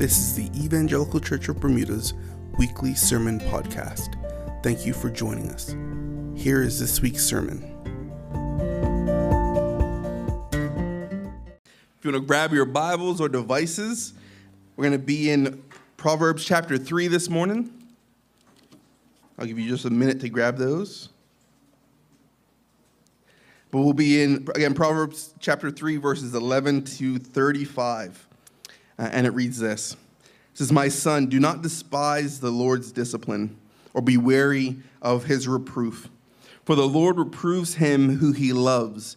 This is the Evangelical Church of Bermuda's weekly sermon podcast. Thank you for joining us. Here is this week's sermon. If you want to grab your Bibles or devices, we're going to be in Proverbs chapter 3 this morning. I'll give you just a minute to grab those. But we'll be in, again, Proverbs chapter 3, verses 11 to 35. Uh, and it reads this It says, My son, do not despise the Lord's discipline or be wary of his reproof. For the Lord reproves him who he loves,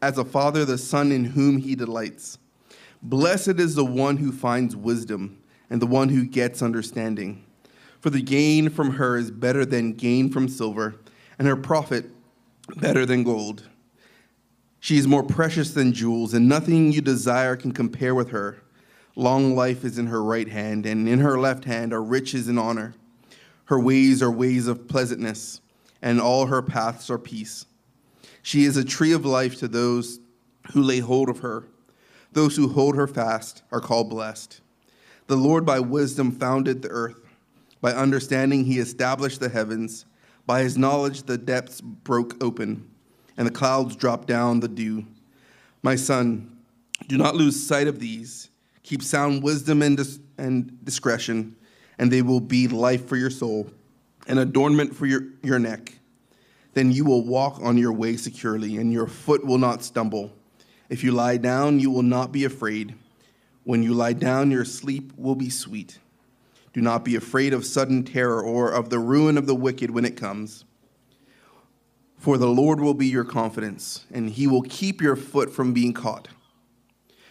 as a father the son in whom he delights. Blessed is the one who finds wisdom and the one who gets understanding. For the gain from her is better than gain from silver, and her profit better than gold. She is more precious than jewels, and nothing you desire can compare with her. Long life is in her right hand, and in her left hand are riches and honor. Her ways are ways of pleasantness, and all her paths are peace. She is a tree of life to those who lay hold of her. Those who hold her fast are called blessed. The Lord by wisdom founded the earth. By understanding, he established the heavens. By his knowledge, the depths broke open, and the clouds dropped down the dew. My son, do not lose sight of these Keep sound wisdom and, dis- and discretion, and they will be life for your soul, and adornment for your, your neck. Then you will walk on your way securely, and your foot will not stumble. If you lie down, you will not be afraid. When you lie down, your sleep will be sweet. Do not be afraid of sudden terror or of the ruin of the wicked when it comes. For the Lord will be your confidence, and he will keep your foot from being caught.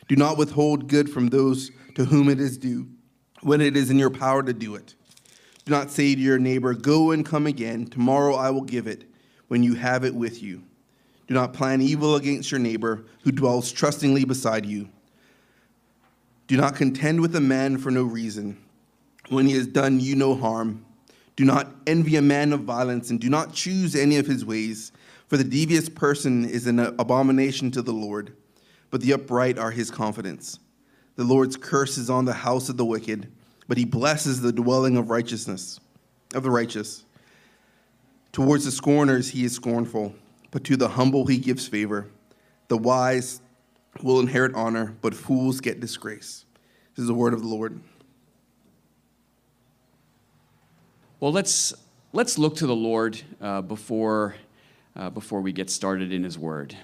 Do not withhold good from those to whom it is due, when it is in your power to do it. Do not say to your neighbor, Go and come again, tomorrow I will give it, when you have it with you. Do not plan evil against your neighbor who dwells trustingly beside you. Do not contend with a man for no reason, when he has done you no harm. Do not envy a man of violence, and do not choose any of his ways, for the devious person is an abomination to the Lord but the upright are his confidence. The Lord's curse is on the house of the wicked, but he blesses the dwelling of righteousness, of the righteous. Towards the scorners he is scornful, but to the humble he gives favor. The wise will inherit honor, but fools get disgrace. This is the word of the Lord. Well, let's let's look to the Lord uh, before uh, before we get started in His Word.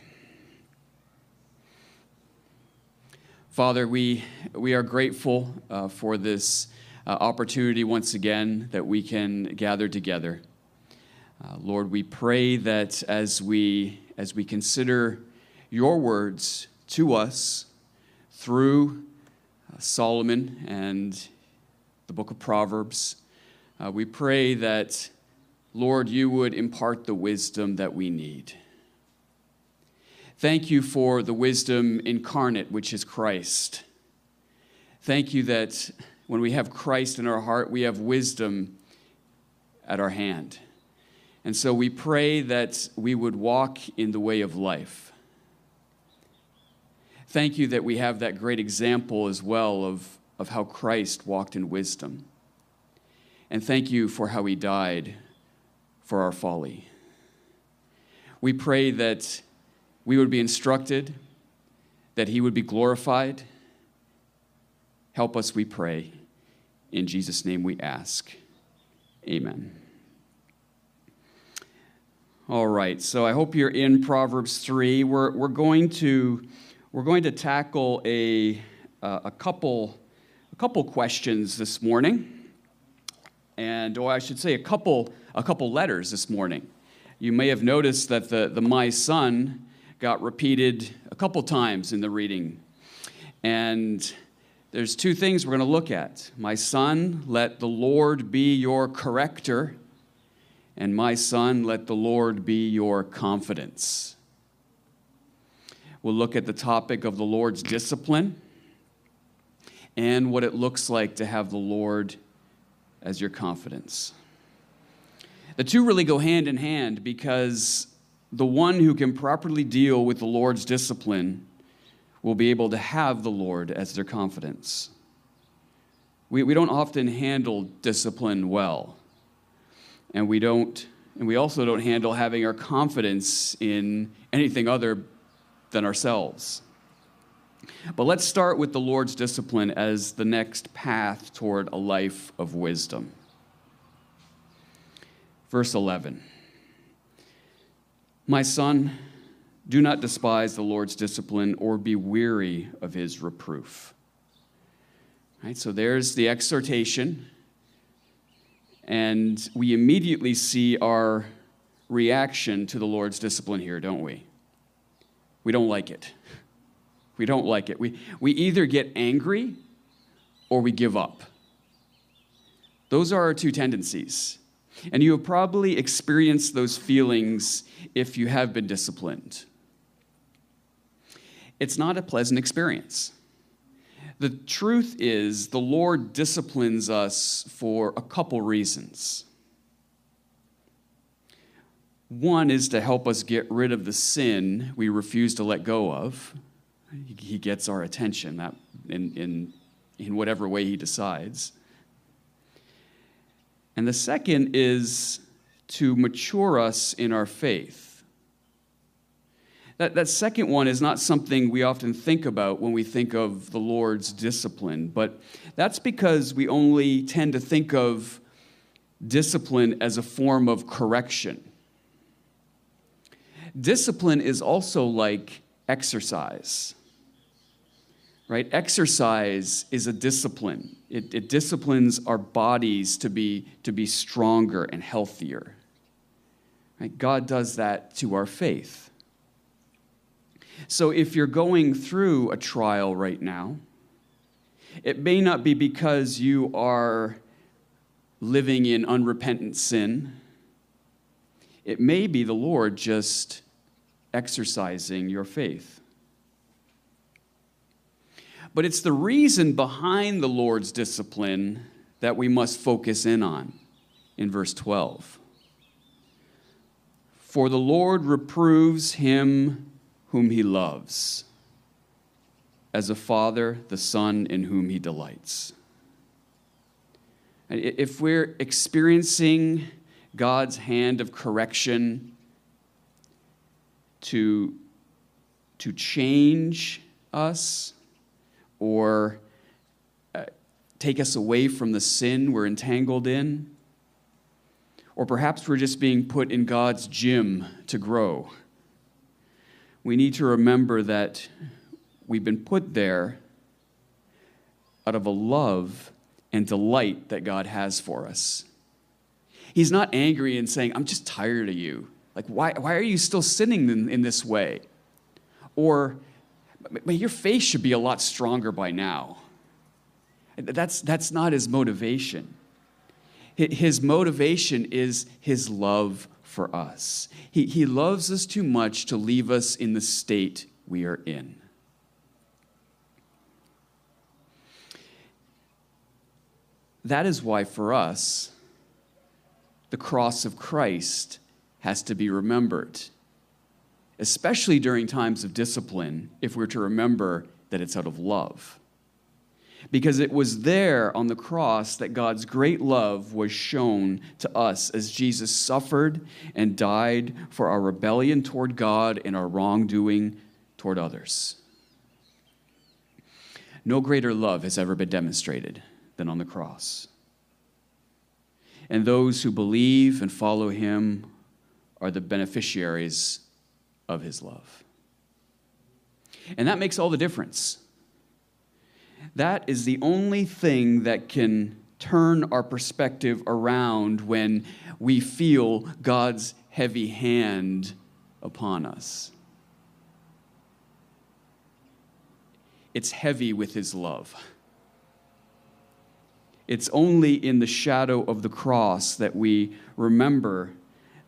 Father, we, we are grateful uh, for this uh, opportunity once again that we can gather together. Uh, Lord, we pray that as we, as we consider your words to us through uh, Solomon and the book of Proverbs, uh, we pray that, Lord, you would impart the wisdom that we need. Thank you for the wisdom incarnate, which is Christ. Thank you that when we have Christ in our heart, we have wisdom at our hand. And so we pray that we would walk in the way of life. Thank you that we have that great example as well of, of how Christ walked in wisdom. And thank you for how he died for our folly. We pray that we would be instructed, that he would be glorified. Help us, we pray. In Jesus' name we ask. Amen. All right, so I hope you're in Proverbs 3. We're, we're, going, to, we're going to tackle a, uh, a, couple, a couple questions this morning. And, or I should say, a couple, a couple letters this morning. You may have noticed that the, the My Son got repeated a couple times in the reading. And there's two things we're going to look at. My son, let the Lord be your corrector. And my son, let the Lord be your confidence. We'll look at the topic of the Lord's discipline and what it looks like to have the Lord as your confidence. The two really go hand in hand because the one who can properly deal with the Lord's discipline will be able to have the Lord as their confidence. We, we don't often handle discipline well. And we don't and we also don't handle having our confidence in anything other than ourselves. But let's start with the Lord's discipline as the next path toward a life of wisdom. Verse 11 My son, do not despise the Lord's discipline or be weary of his reproof. Right, so there's the exhortation. And we immediately see our reaction to the Lord's discipline here, don't we? We don't like it. We don't like it. We, we either get angry or we give up. Those are our two tendencies. And you have probably experienced those feelings if you have been disciplined. It's not a pleasant experience. The truth is, the Lord disciplines us for a couple reasons. One is to help us get rid of the sin we refuse to let go of. He gets our attention that in, in, in whatever way he decides. And the second is to mature us in our faith. That, that second one is not something we often think about when we think of the Lord's discipline, but that's because we only tend to think of discipline as a form of correction. Discipline is also like exercise, right? Exercise is a discipline. It, it disciplines our bodies to be, to be stronger and healthier. Right? God does that to our faith. So if you're going through a trial right now, it may not be because you are living in unrepentant sin. It may be the Lord just exercising your faith. But it's the reason behind the Lord's discipline that we must focus in on in verse 12. For the Lord reproves him whom he loves, as a father the son in whom he delights. If we're experiencing God's hand of correction to, to change us or uh, take us away from the sin we're entangled in, or perhaps we're just being put in God's gym to grow we need to remember that we've been put there out of a love and delight that God has for us. He's not angry and saying, I'm just tired of you. Like, why, why are you still sinning in, in this way? Or, but your faith should be a lot stronger by now. That's, that's not his motivation. His motivation is his love for us. He, he loves us too much to leave us in the state we are in. That is why, for us, the cross of Christ has to be remembered, especially during times of discipline, if we're to remember that it's out of love because it was there on the cross that God's great love was shown to us as Jesus suffered and died for our rebellion toward God and our wrongdoing toward others. No greater love has ever been demonstrated than on the cross. And those who believe and follow him are the beneficiaries of his love. And that makes all the difference that is the only thing that can turn our perspective around when we feel God's heavy hand upon us. It's heavy with His love. It's only in the shadow of the cross that we remember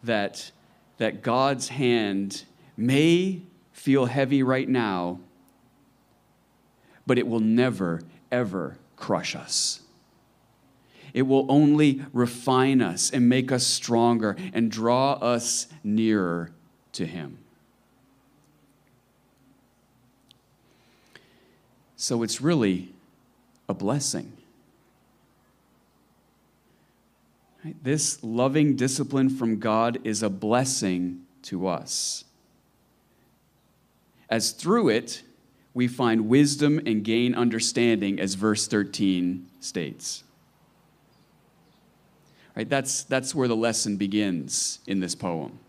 that, that God's hand may feel heavy right now, but it will never, ever crush us. It will only refine us and make us stronger and draw us nearer to Him. So it's really a blessing. This loving discipline from God is a blessing to us. As through it, we find wisdom and gain understanding, as verse 13 states. Right, that's, that's where the lesson begins in this poem.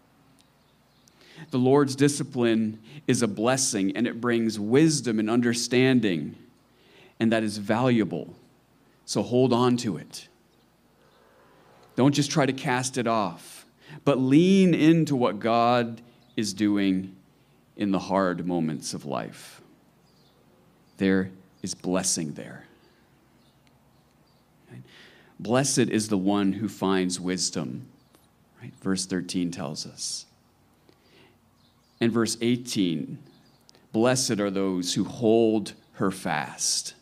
The Lord's discipline is a blessing and it brings wisdom and understanding, and that is valuable. So hold on to it. Don't just try to cast it off, but lean into what God is doing in the hard moments of life. There is blessing there. Blessed is the one who finds wisdom, right? Verse 13 tells us. And verse 18 Blessed are those who hold her fast.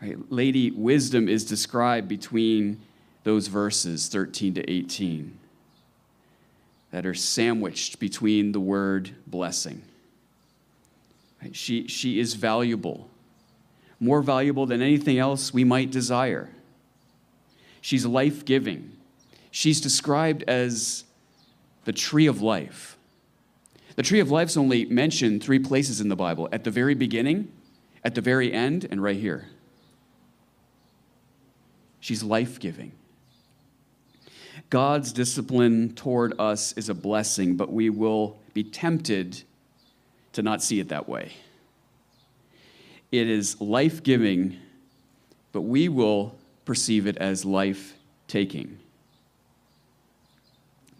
Right? Lady wisdom is described between those verses 13 to 18 that are sandwiched between the word blessing. She, she is valuable, more valuable than anything else we might desire. She's life giving. She's described as the tree of life. The tree of life is only mentioned three places in the Bible at the very beginning, at the very end, and right here. She's life giving. God's discipline toward us is a blessing, but we will be tempted to not see it that way. It is life giving, but we will perceive it as life taking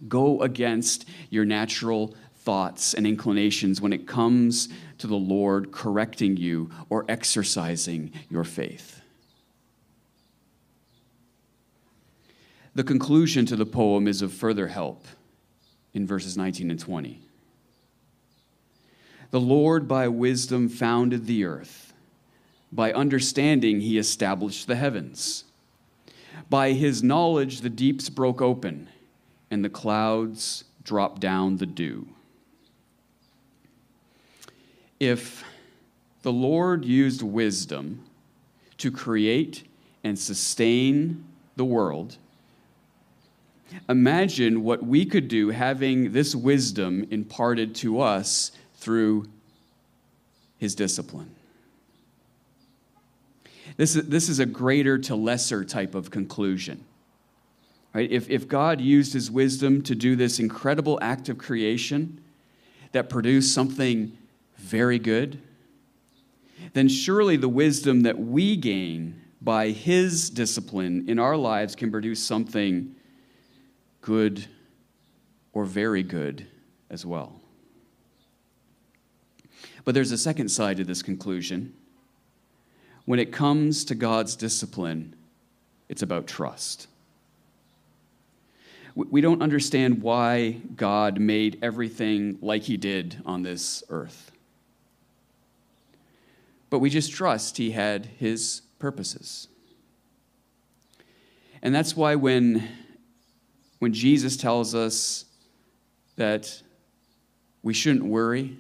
go against your natural thoughts and inclinations when it comes to the Lord correcting you or exercising your faith. The conclusion to the poem is of further help in verses 19 and 20. The Lord by wisdom founded the earth, by understanding, he established the heavens. By his knowledge, the deeps broke open and the clouds drop down the dew. If the Lord used wisdom to create and sustain the world, imagine what we could do having this wisdom imparted to us through his discipline. This is, this is a greater to lesser type of conclusion. Right? If, if God used his wisdom to do this incredible act of creation that produced something very good, then surely the wisdom that we gain by his discipline in our lives can produce something good or very good as well. But there's a second side to this conclusion. When it comes to God's discipline, it's about trust we don't understand why God made everything like He did on this earth. But we just trust He had His purposes. And that's why when, when Jesus tells us that we shouldn't worry,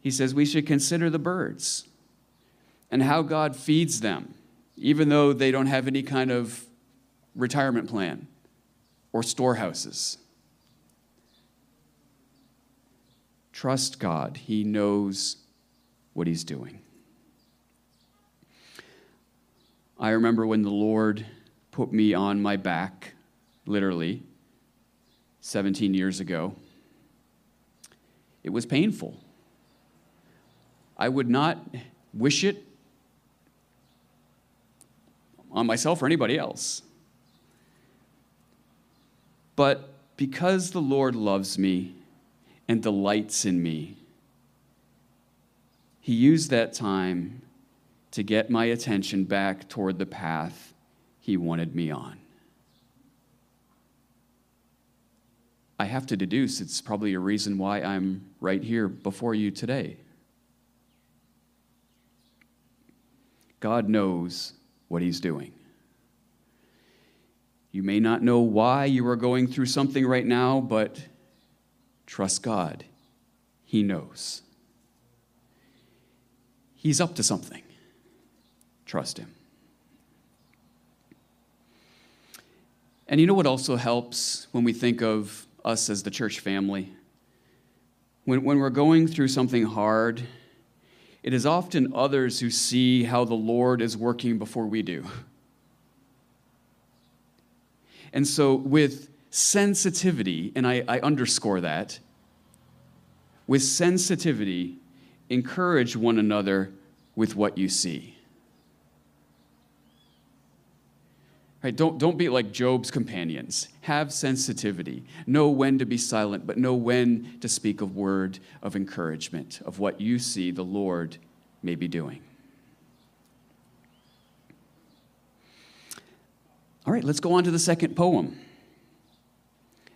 He says we should consider the birds and how God feeds them, even though they don't have any kind of retirement plan or storehouses. Trust God, He knows what He's doing. I remember when the Lord put me on my back, literally, 17 years ago. It was painful. I would not wish it on myself or anybody else. But because the Lord loves me and delights in me, He used that time to get my attention back toward the path He wanted me on. I have to deduce it's probably a reason why I'm right here before you today. God knows what He's doing. You may not know why you are going through something right now, but trust God. He knows. He's up to something. Trust Him. And you know what also helps when we think of us as the church family? When, when we're going through something hard, it is often others who see how the Lord is working before we do. And so, with sensitivity, and I, I underscore that, with sensitivity, encourage one another with what you see. Right? Don't, don't be like Job's companions. Have sensitivity. Know when to be silent, but know when to speak a word of encouragement of what you see the Lord may be doing. All right, let's go on to the second poem.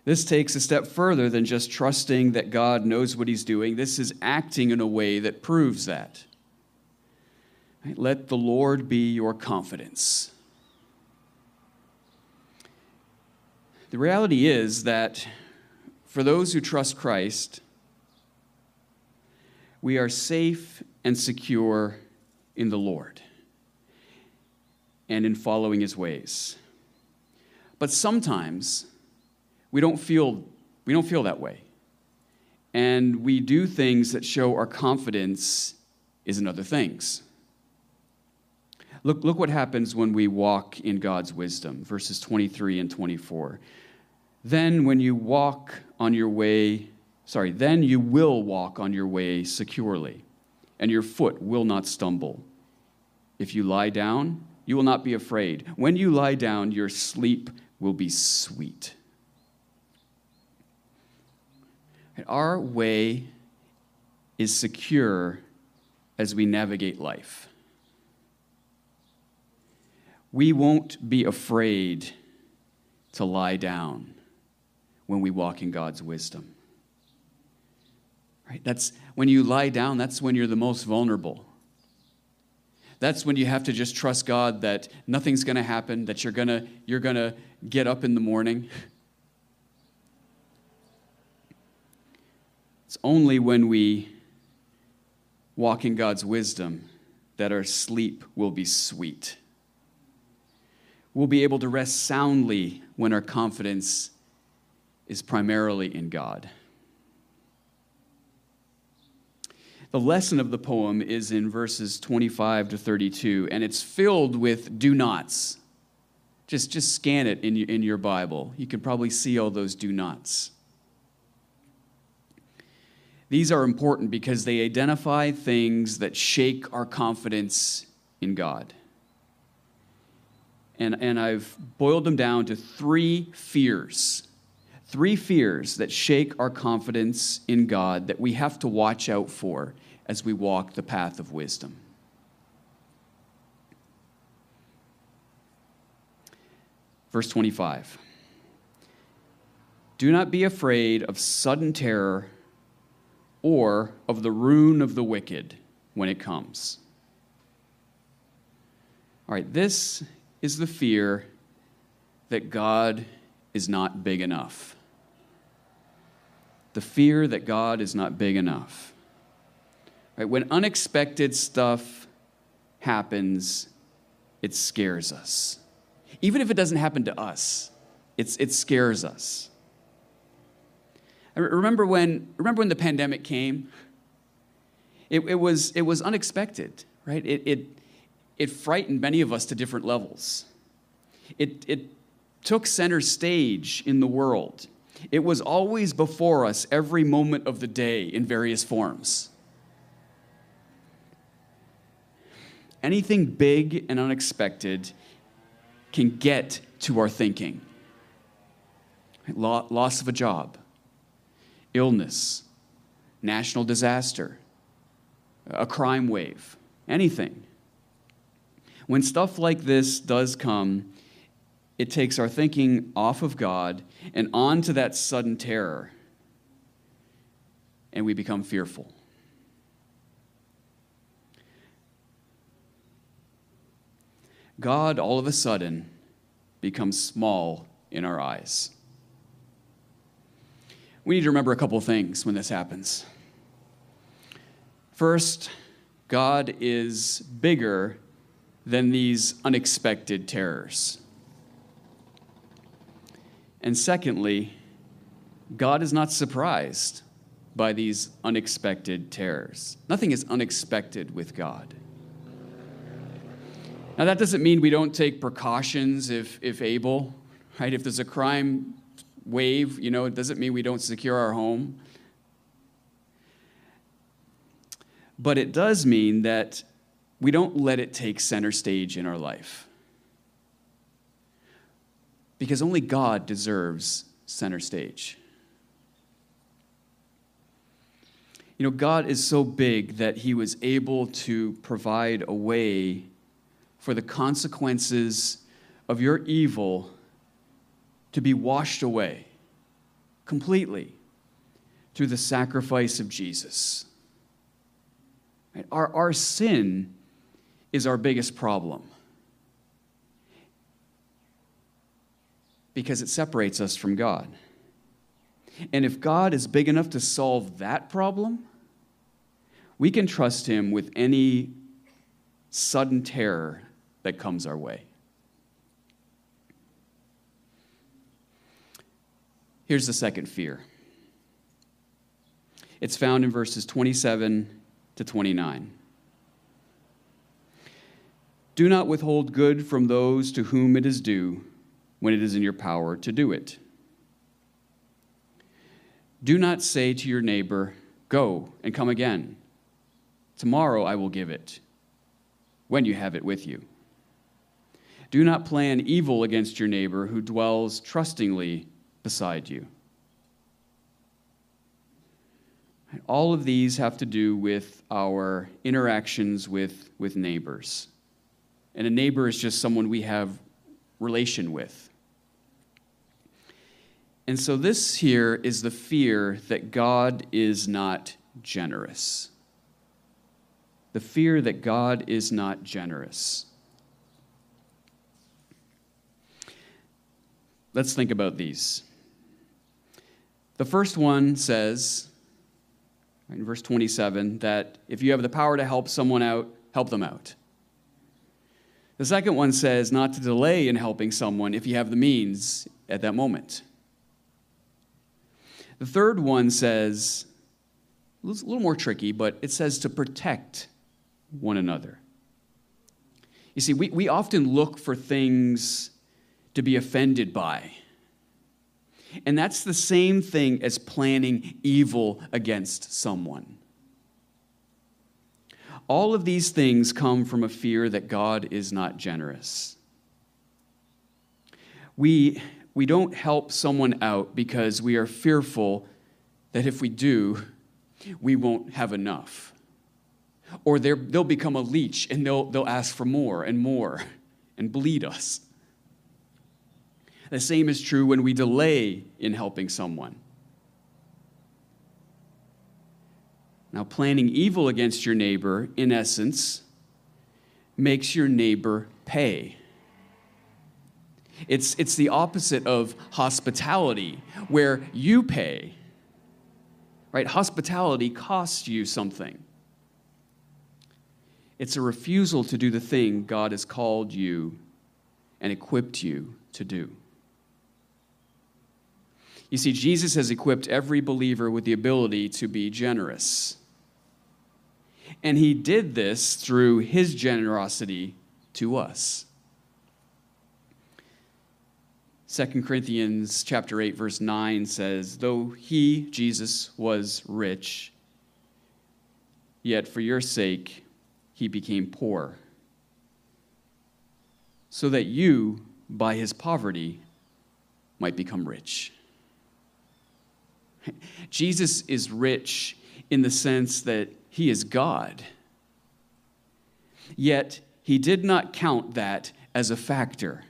This takes a step further than just trusting that God knows what he's doing. This is acting in a way that proves that. Right? Let the Lord be your confidence. The reality is that for those who trust Christ, we are safe and secure in the Lord and in following his ways. But sometimes we don't feel, we don't feel that way. And we do things that show our confidence is in other things. Look, look what happens when we walk in God's wisdom, verses 23 and 24. Then, when you walk on your way, sorry, then you will walk on your way securely, and your foot will not stumble. If you lie down, you will not be afraid. When you lie down, your sleep will be sweet. Our way is secure as we navigate life. We won't be afraid to lie down when we walk in God's wisdom. Right? That's when you lie down, that's when you're the most vulnerable. That's when you have to just trust God that nothing's going to happen, that you're going to you're going to get up in the morning. It's only when we walk in God's wisdom that our sleep will be sweet. We'll be able to rest soundly when our confidence is primarily in God. The lesson of the poem is in verses 25 to 32, and it's filled with do nots. Just, just scan it in, in your Bible. You can probably see all those do nots. These are important because they identify things that shake our confidence in God. And, and I've boiled them down to three fears. Three fears that shake our confidence in God that we have to watch out for as we walk the path of wisdom. Verse 25 Do not be afraid of sudden terror or of the ruin of the wicked when it comes. All right, this is the fear that God is not big enough. The fear that God is not big enough. Right? When unexpected stuff happens, it scares us. Even if it doesn't happen to us, it's, it scares us. I remember when, remember when the pandemic came? It, it, was, it was unexpected, right? It, it, it frightened many of us to different levels. It, it took center stage in the world. It was always before us every moment of the day in various forms. anything big and unexpected can get to our thinking. Loss of a job, illness, national disaster, a crime wave, anything. When stuff like this does come, it takes our thinking off of God and onto that sudden terror, and we become fearful. God all of a sudden becomes small in our eyes. We need to remember a couple things when this happens. First, God is bigger than these unexpected terrors. And secondly, God is not surprised by these unexpected terrors. Nothing is unexpected with God. Now, that doesn't mean we don't take precautions if, if able, right? If there's a crime wave, you know, it doesn't mean we don't secure our home. But it does mean that we don't let it take center stage in our life. Because only God deserves center stage. You know, God is so big that he was able to provide a way for the consequences of your evil to be washed away completely through the sacrifice of Jesus. Our, our sin is our biggest problem because it separates us from God. And if God is big enough to solve that problem, we can trust Him with any sudden terror that comes our way. Here's the second fear it's found in verses 27 to 29. Do not withhold good from those to whom it is due when it is in your power to do it. Do not say to your neighbor, Go and come again. Tomorrow I will give it, when you have it with you. Do not plan evil against your neighbor who dwells trustingly beside you. All of these have to do with our interactions with, with neighbors. And a neighbor is just someone we have relation with. And so, this here is the fear that God is not generous. The fear that God is not generous. Let's think about these. The first one says, in verse 27, that if you have the power to help someone out, help them out. The second one says not to delay in helping someone if you have the means at that moment. The third one says, a little more tricky, but it says to protect one another. You see, we, we often look for things to be offended by. And that's the same thing as planning evil against someone. All of these things come from a fear that God is not generous. We, we don't help someone out because we are fearful that if we do, we won't have enough. Or they'll become a leech and they'll, they'll ask for more and more and bleed us. The same is true when we delay in helping someone. Now, planning evil against your neighbor, in essence, makes your neighbor pay. It's, it's the opposite of hospitality, where you pay. Right? Hospitality costs you something. It's a refusal to do the thing God has called you and equipped you to do. You see, Jesus has equipped every believer with the ability to be generous. And he did this through his generosity to us. 2 Corinthians chapter 8 verse 9 says, "Though he, Jesus, was rich, yet for your sake he became poor, so that you by his poverty might become rich." Jesus is rich in the sense that he is God. Yet, he did not count that as a factor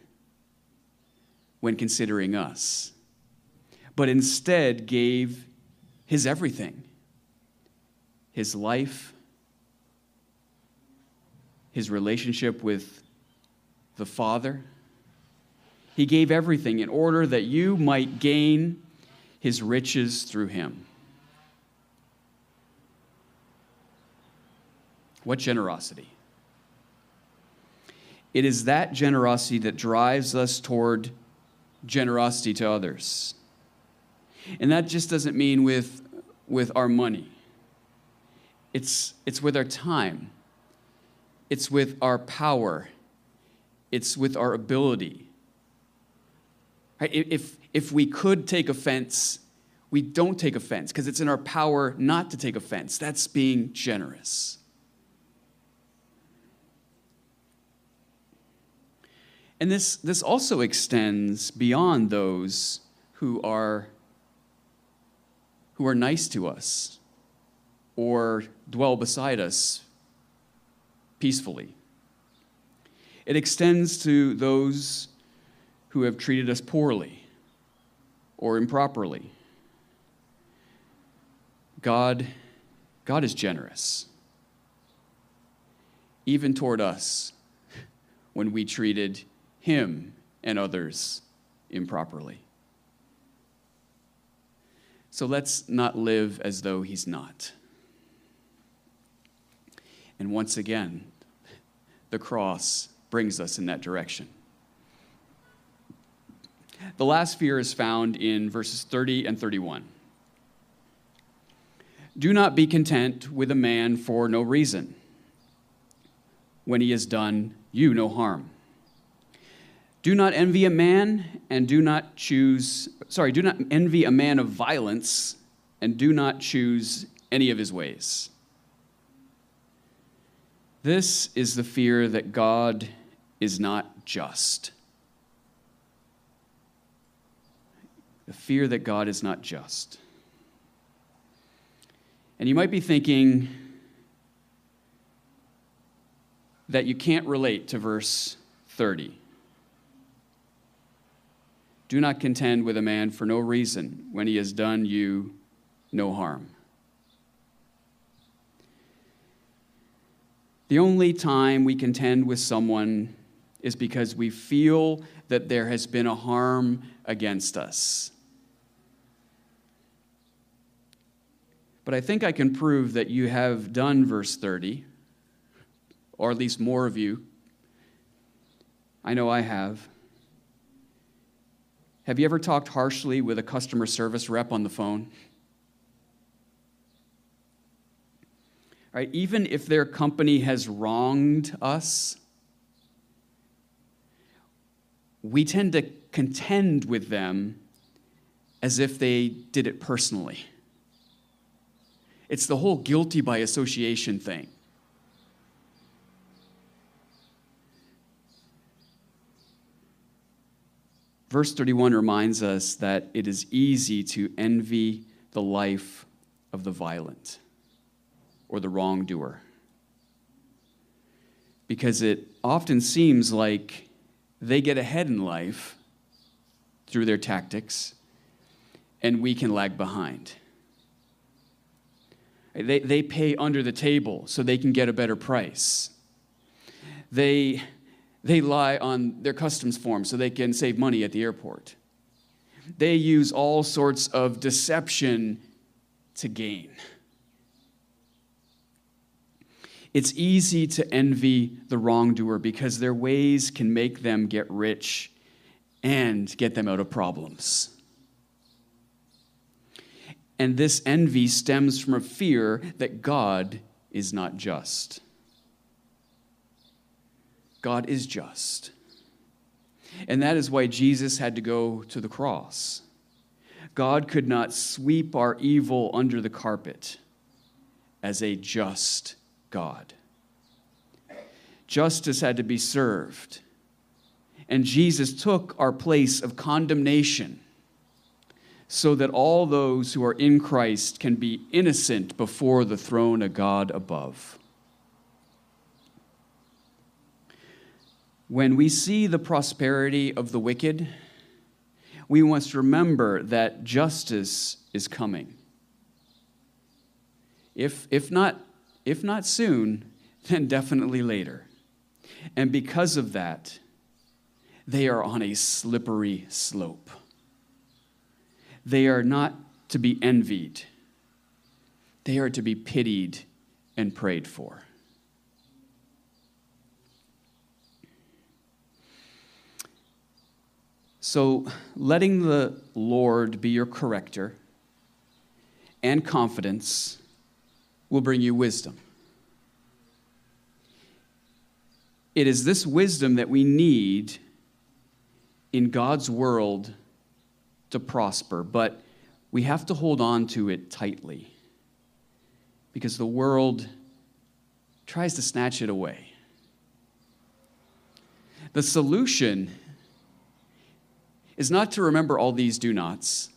when considering us, but instead gave his everything his life, his relationship with the Father. He gave everything in order that you might gain his riches through him. What generosity? It is that generosity that drives us toward generosity to others. And that just doesn't mean with, with our money, it's, it's with our time, it's with our power, it's with our ability. Right? If, if we could take offense, we don't take offense because it's in our power not to take offense. That's being generous. And this, this also extends beyond those who are, who are nice to us or dwell beside us peacefully. It extends to those who have treated us poorly or improperly. God, God is generous, even toward us when we treated him and others improperly. So let's not live as though he's not. And once again, the cross brings us in that direction. The last fear is found in verses 30 and 31. Do not be content with a man for no reason when he has done you no harm. Do not envy a man and do not choose, sorry, do not envy a man of violence and do not choose any of his ways. This is the fear that God is not just. The fear that God is not just. And you might be thinking that you can't relate to verse 30. Do not contend with a man for no reason when he has done you no harm. The only time we contend with someone is because we feel that there has been a harm against us. But I think I can prove that you have done verse 30, or at least more of you. I know I have. Have you ever talked harshly with a customer service rep on the phone? Right, even if their company has wronged us, we tend to contend with them as if they did it personally. It's the whole guilty by association thing. Verse 31 reminds us that it is easy to envy the life of the violent or the wrongdoer. Because it often seems like they get ahead in life through their tactics, and we can lag behind. They, they pay under the table so they can get a better price. They they lie on their customs form so they can save money at the airport. They use all sorts of deception to gain. It's easy to envy the wrongdoer because their ways can make them get rich and get them out of problems. And this envy stems from a fear that God is not just. God is just. And that is why Jesus had to go to the cross. God could not sweep our evil under the carpet as a just God. Justice had to be served. And Jesus took our place of condemnation so that all those who are in Christ can be innocent before the throne of God above. When we see the prosperity of the wicked, we must remember that justice is coming. If, if, not, if not soon, then definitely later. And because of that, they are on a slippery slope. They are not to be envied, they are to be pitied and prayed for. So, letting the Lord be your corrector and confidence will bring you wisdom. It is this wisdom that we need in God's world to prosper, but we have to hold on to it tightly because the world tries to snatch it away. The solution is not to remember all these do nots,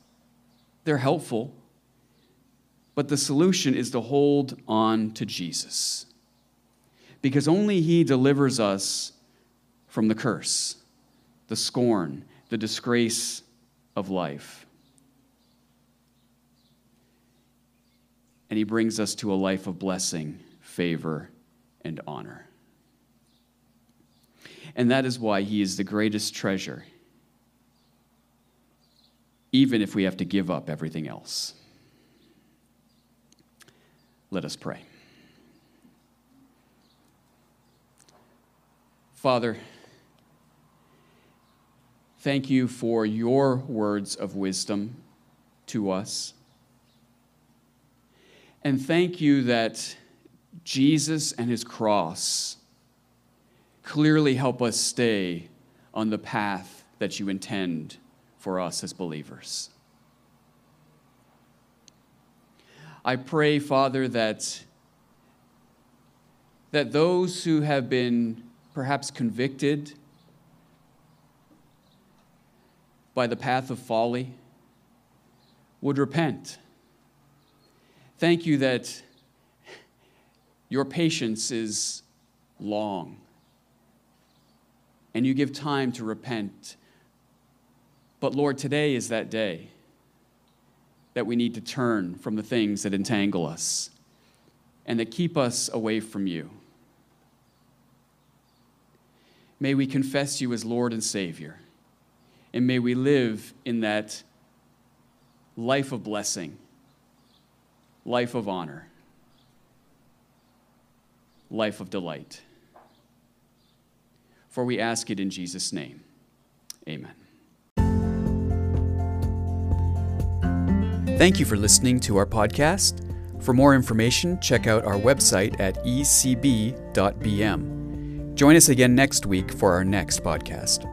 they're helpful, but the solution is to hold on to Jesus because only He delivers us from the curse, the scorn, the disgrace of life. And He brings us to a life of blessing, favor, and honor. And that is why He is the greatest treasure, even if we have to give up everything else. Let us pray. Father, thank you for your words of wisdom to us. And thank you that Jesus and his cross clearly help us stay on the path that you intend for us as believers. I pray, Father, that, that those who have been perhaps convicted by the path of folly would repent. Thank you that your patience is long and you give time to repent. But Lord, today is that day that we need to turn from the things that entangle us and that keep us away from you. May we confess you as Lord and Savior, and may we live in that life of blessing, life of honor, life of delight. For we ask it in Jesus' name. Amen. Thank you for listening to our podcast. For more information, check out our website at ecb.bm. Join us again next week for our next podcast.